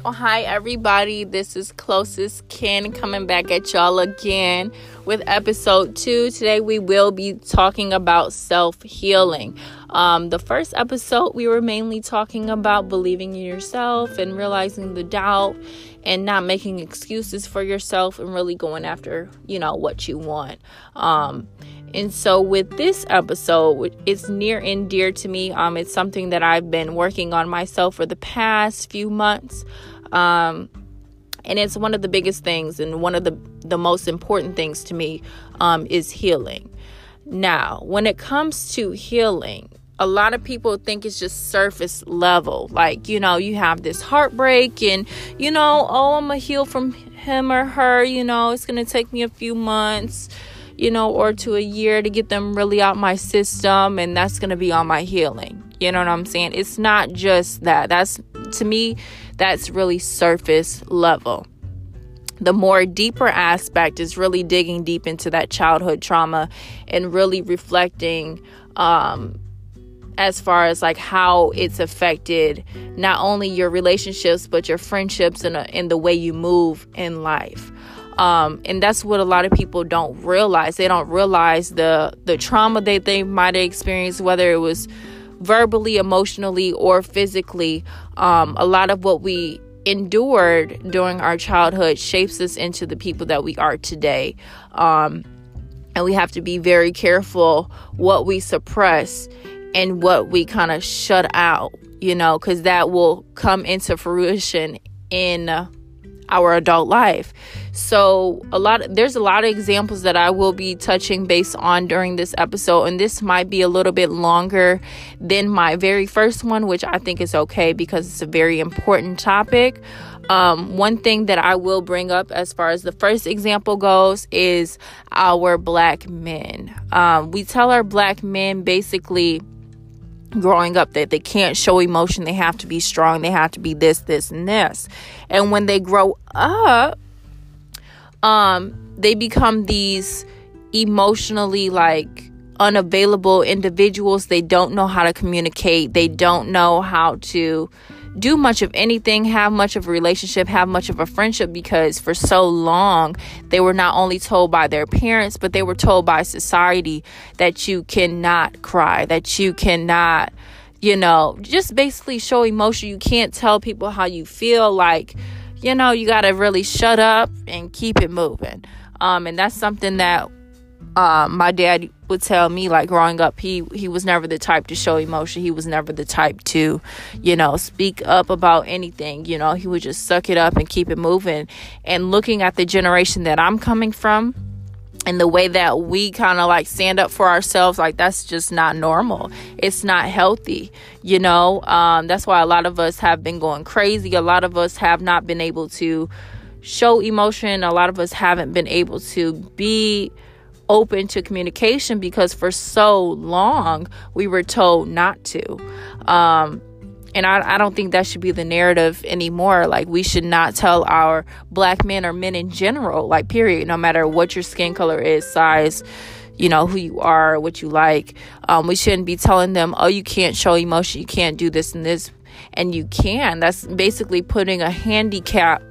So, hi everybody, this is Closest Kin coming back at y'all again with episode two. Today, we will be talking about self healing. Um, the first episode, we were mainly talking about believing in yourself and realizing the doubt and not making excuses for yourself and really going after, you know, what you want. Um, and so with this episode, it's near and dear to me. Um, it's something that I've been working on myself for the past few months. Um, and it's one of the biggest things and one of the, the most important things to me um, is healing. Now, when it comes to healing, a lot of people think it's just surface level. Like, you know, you have this heartbreak and, you know, oh, I'm going to heal from him or her. You know, it's going to take me a few months you know, or to a year to get them really out my system, and that's going to be on my healing. You know what I'm saying? It's not just that. That's to me, that's really surface level. The more deeper aspect is really digging deep into that childhood trauma and really reflecting um, as far as like how it's affected not only your relationships but your friendships and, uh, and the way you move in life um, and that's what a lot of people don't realize. They don't realize the the trauma that they might have experienced, whether it was verbally, emotionally, or physically. Um, a lot of what we endured during our childhood shapes us into the people that we are today. Um, and we have to be very careful what we suppress and what we kind of shut out, you know, because that will come into fruition in our adult life. So a lot there's a lot of examples that I will be touching based on during this episode and this might be a little bit longer than my very first one which I think is okay because it's a very important topic. Um, one thing that I will bring up as far as the first example goes is our black men. Um, we tell our black men basically growing up that they can't show emotion they have to be strong they have to be this this and this and when they grow up um they become these emotionally like unavailable individuals they don't know how to communicate they don't know how to do much of anything, have much of a relationship, have much of a friendship because for so long they were not only told by their parents, but they were told by society that you cannot cry, that you cannot, you know, just basically show emotion. You can't tell people how you feel. Like, you know, you got to really shut up and keep it moving. Um, and that's something that um, my dad would tell me like growing up he he was never the type to show emotion. He was never the type to you know speak up about anything. You know he would just suck it up and keep it moving. And looking at the generation that i'm coming from and the way that we kind of like stand up for ourselves like that's just not normal. It's not healthy you know? Um, that's why a lot of us have been going crazy. A lot of us have not been able to show emotion. A lot of us haven't been able to be open to communication because for so long we were told not to. Um, and I, I don't think that should be the narrative anymore. Like, we should not tell our black men or men in general, like, period, no matter what your skin color is, size, you know, who you are, what you like. Um, we shouldn't be telling them, oh, you can't show emotion, you can't do this and this. And you can. That's basically putting a handicap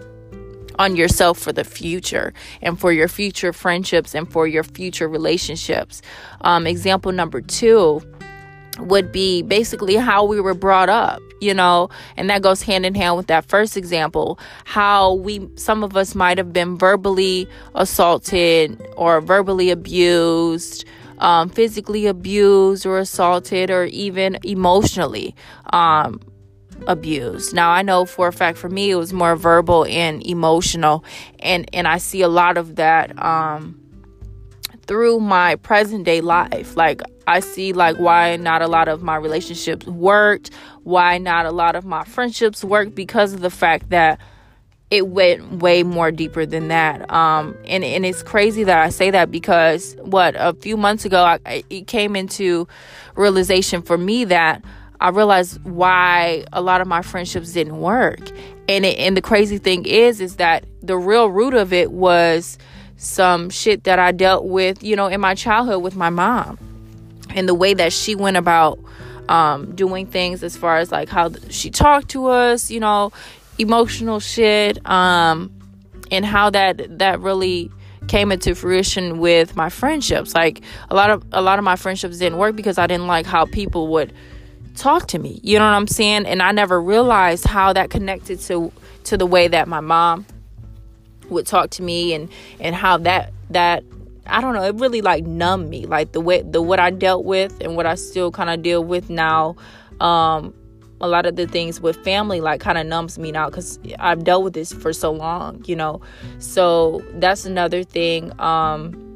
on yourself for the future and for your future friendships and for your future relationships. Um, example number two would be basically how we were brought up you know and that goes hand in hand with that first example how we some of us might have been verbally assaulted or verbally abused um, physically abused or assaulted or even emotionally um, abused. Now I know for a fact for me it was more verbal and emotional and and I see a lot of that um through my present day life. Like I see like why not a lot of my relationships worked, why not a lot of my friendships worked because of the fact that it went way more deeper than that. Um, and, and it's crazy that I say that because what a few months ago, I, it came into realization for me that I realized why a lot of my friendships didn't work. And it, and the crazy thing is is that the real root of it was some shit that I dealt with, you know, in my childhood with my mom. And the way that she went about um, doing things as far as like how she talked to us, you know, emotional shit um and how that that really came into fruition with my friendships. Like a lot of a lot of my friendships didn't work because I didn't like how people would talk to me. You know what I'm saying? And I never realized how that connected to to the way that my mom would talk to me and and how that that I don't know, it really like numbed me. Like the way the what I dealt with and what I still kind of deal with now. Um a lot of the things with family like kind of numbs me now cuz I've dealt with this for so long, you know. So that's another thing. Um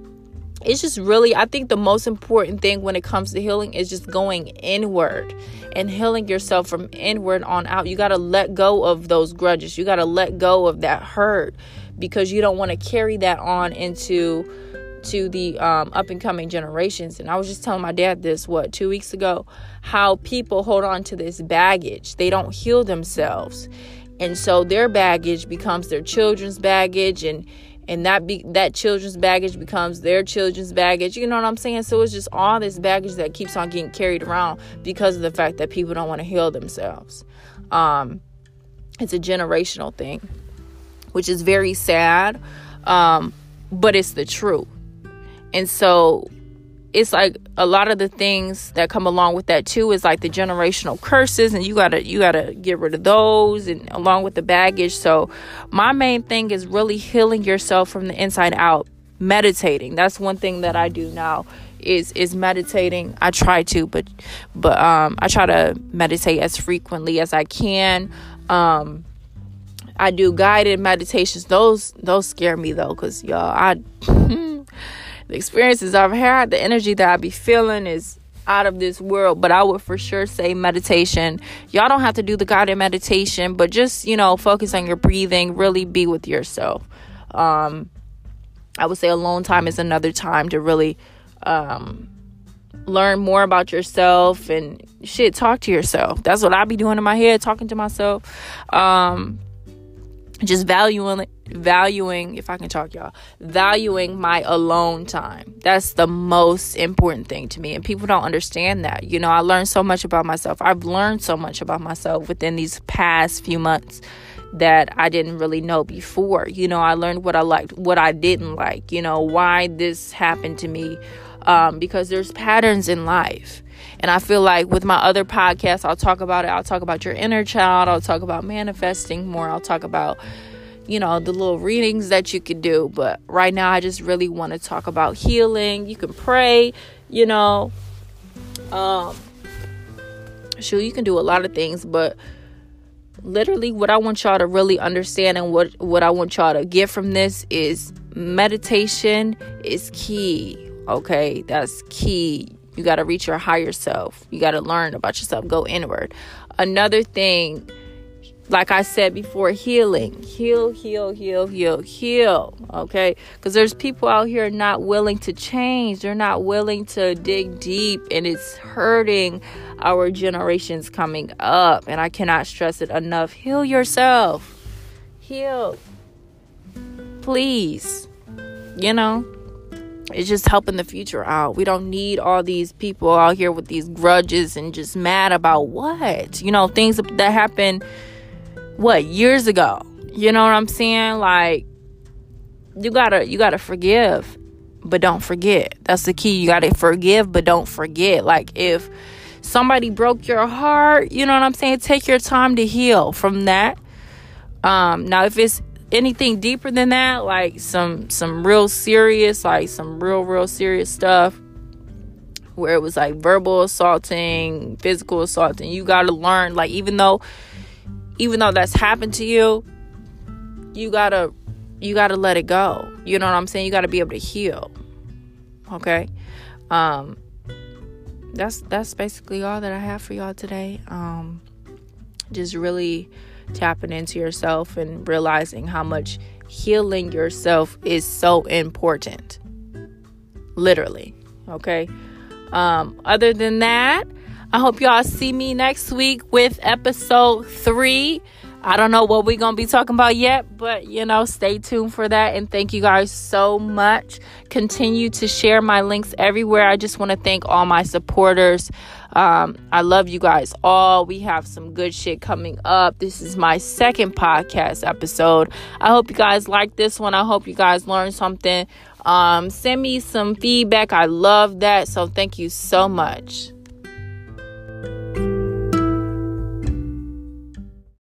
it's just really I think the most important thing when it comes to healing is just going inward and healing yourself from inward on out. You got to let go of those grudges. You got to let go of that hurt because you don't want to carry that on into to the um, up and coming generations. And I was just telling my dad this, what, two weeks ago, how people hold on to this baggage. They don't heal themselves. And so their baggage becomes their children's baggage and and that be that children's baggage becomes their children's baggage. You know what I'm saying? So it's just all this baggage that keeps on getting carried around because of the fact that people don't want to heal themselves. Um, it's a generational thing, which is very sad, um, but it's the truth. And so it's like a lot of the things that come along with that too is like the generational curses and you gotta you gotta get rid of those and along with the baggage. So my main thing is really healing yourself from the inside out. Meditating. That's one thing that i do now is is meditating. I try to but but um i try to meditate as frequently as i can. Um i do guided meditations. Those those scare me though because y'all i the experiences I've had, the energy that I be feeling is out of this world. But I would for sure say meditation. Y'all don't have to do the guided meditation, but just, you know, focus on your breathing, really be with yourself. Um, I would say alone time is another time to really um, learn more about yourself and shit, talk to yourself. That's what I be doing in my head, talking to myself. Um, just valuing valuing if i can talk y'all valuing my alone time. That's the most important thing to me and people don't understand that. You know i learned so much about myself. I've learned so much about myself within these past few months that i didn't really know before. You know i learned what i liked what i didn't like you know why this happened to me um, because there's patterns in life and I feel like with my other podcasts, I'll talk about it. I'll talk about your inner child. I'll talk about manifesting more. I'll talk about, you know, the little readings that you could do. But right now, I just really want to talk about healing. You can pray, you know. Um, sure, you can do a lot of things, but literally what I want y'all to really understand and what what I want y'all to get from this is meditation is key. Okay? That's key. You got to reach your higher self. You got to learn about yourself, go inward. Another thing, like I said before, healing. Heal, heal, heal, heal, heal. Okay? Because there's people out here not willing to change. They're not willing to dig deep, and it's hurting our generations coming up. And I cannot stress it enough. Heal yourself. Heal. Please. You know? It's just helping the future out. We don't need all these people out here with these grudges and just mad about what? You know, things that happened what years ago. You know what I'm saying? Like you got to you got to forgive, but don't forget. That's the key. You got to forgive but don't forget. Like if somebody broke your heart, you know what I'm saying? Take your time to heal from that. Um now if it's anything deeper than that, like some some real serious, like some real real serious stuff where it was like verbal assaulting, physical assaulting, you got to learn like even though even though that's happened to you, you got to you got to let it go. You know what I'm saying? You got to be able to heal. Okay? Um that's that's basically all that I have for y'all today. Um just really tapping into yourself and realizing how much healing yourself is so important. Literally. Okay. Um, other than that, I hope y'all see me next week with episode three. I don't know what we're going to be talking about yet, but you know, stay tuned for that. And thank you guys so much. Continue to share my links everywhere. I just want to thank all my supporters. Um, I love you guys all. We have some good shit coming up. This is my second podcast episode. I hope you guys like this one. I hope you guys learned something. Um, send me some feedback. I love that. So thank you so much.